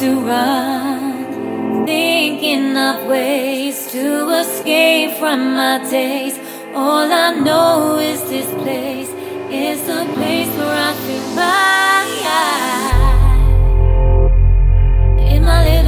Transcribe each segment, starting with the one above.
to run, thinking of ways to escape from my days. All I know is this place is the place where I feel my in my little.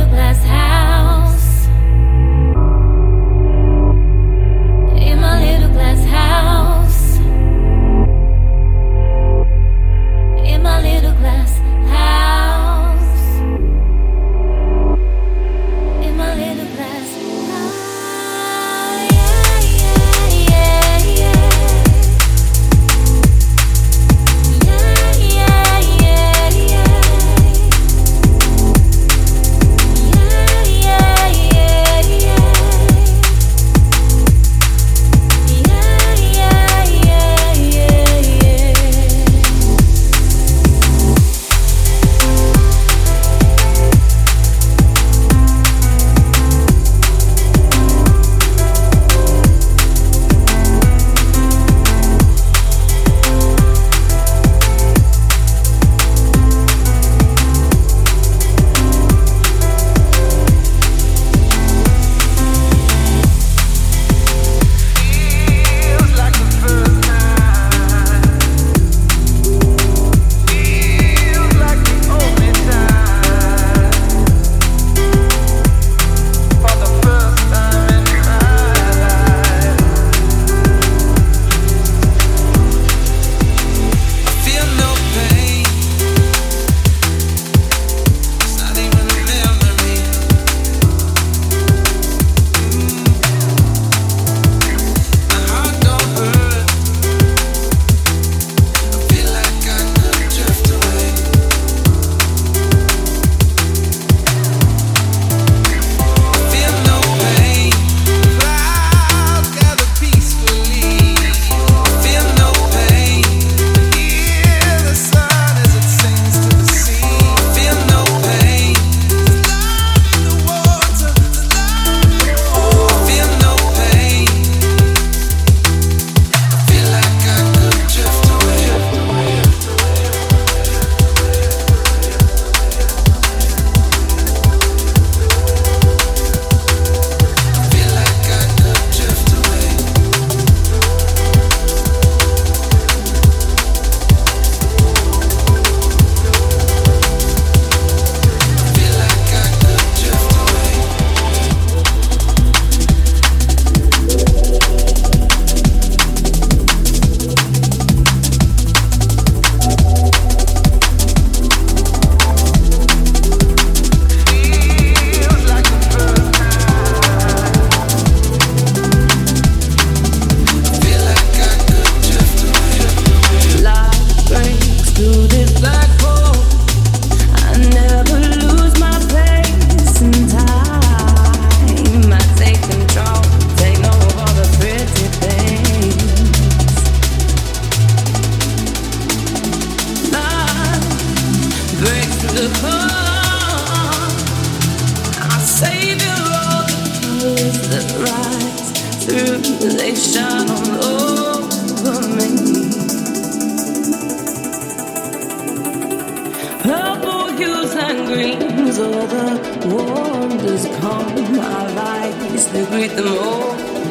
is upon my life is the great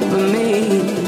for me.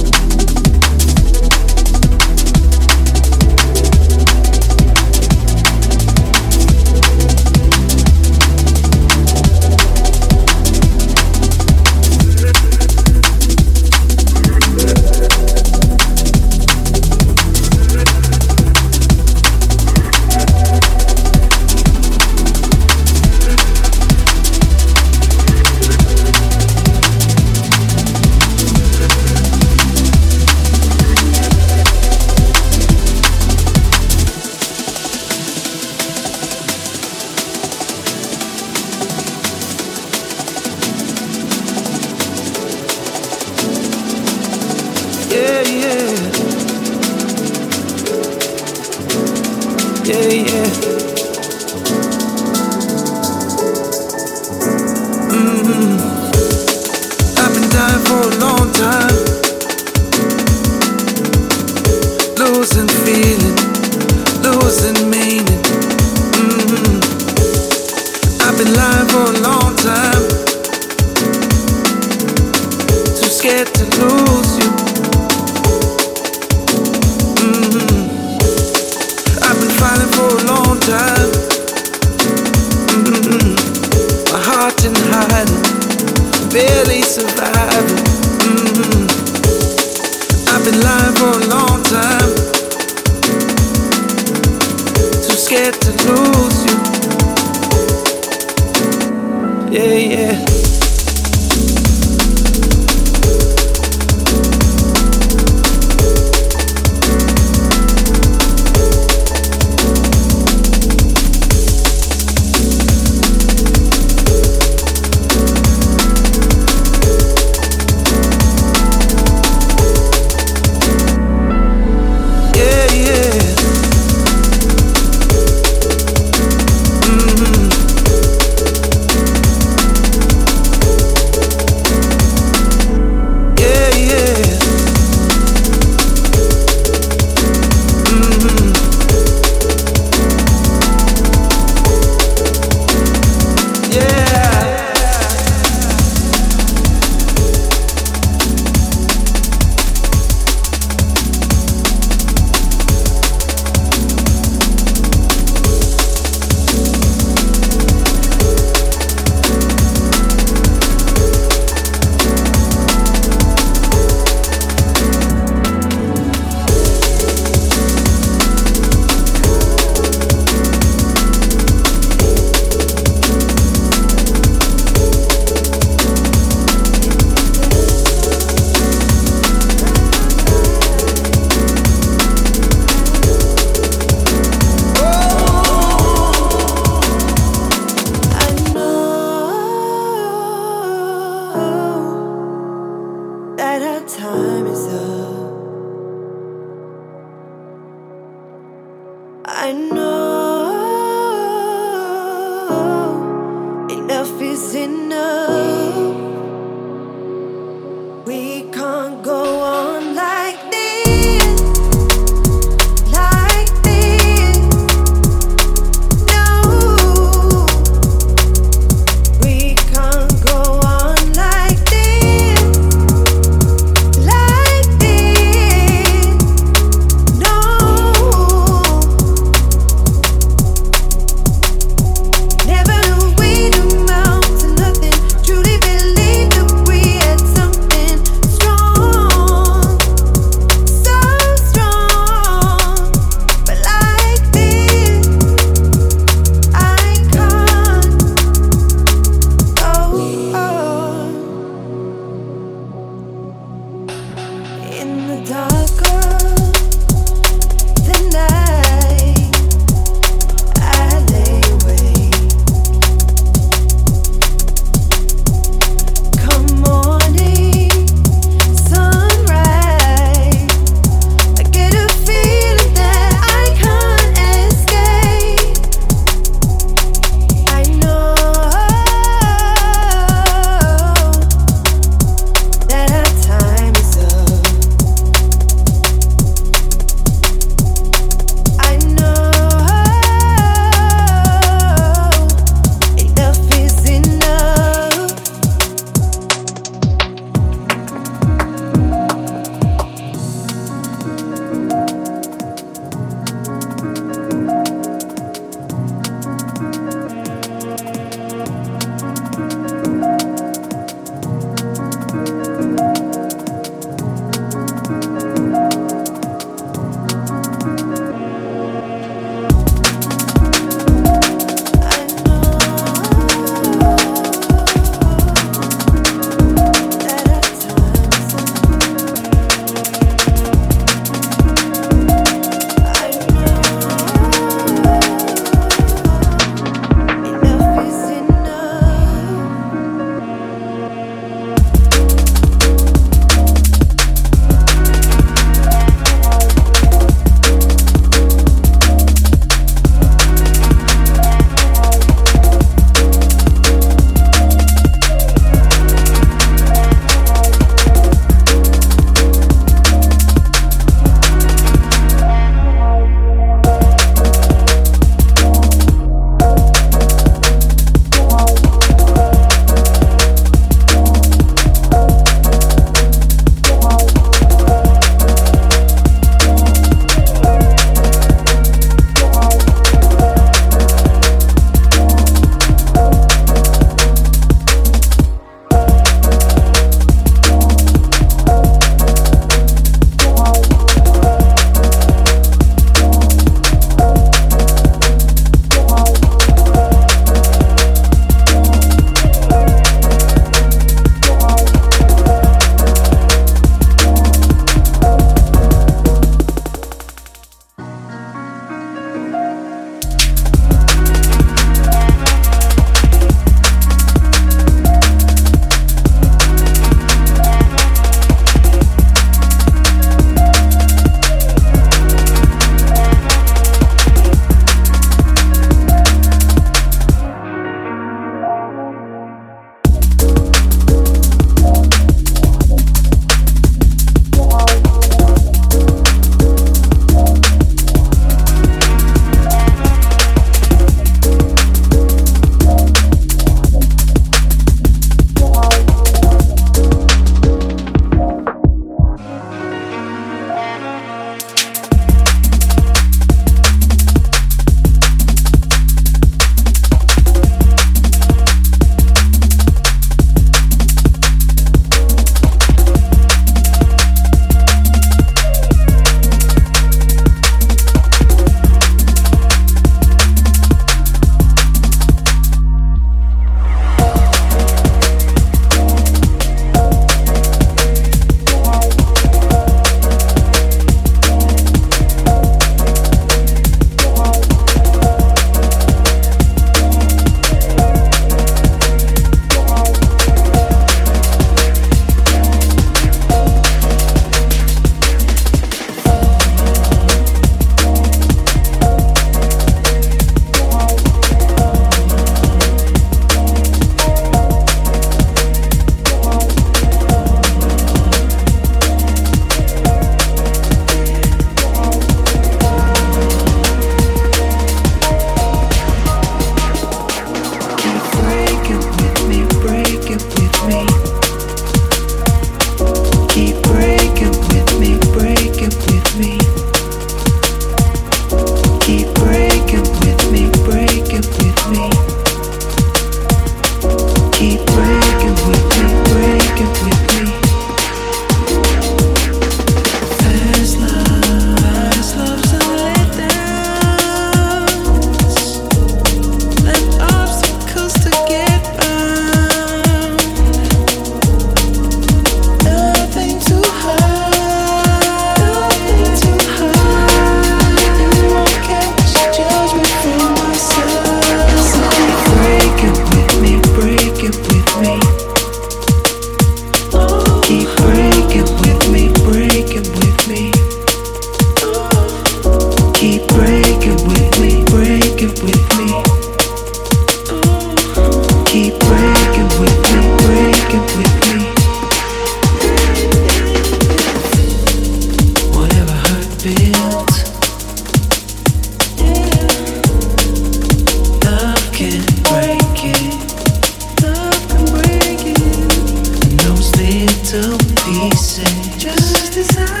Just as I.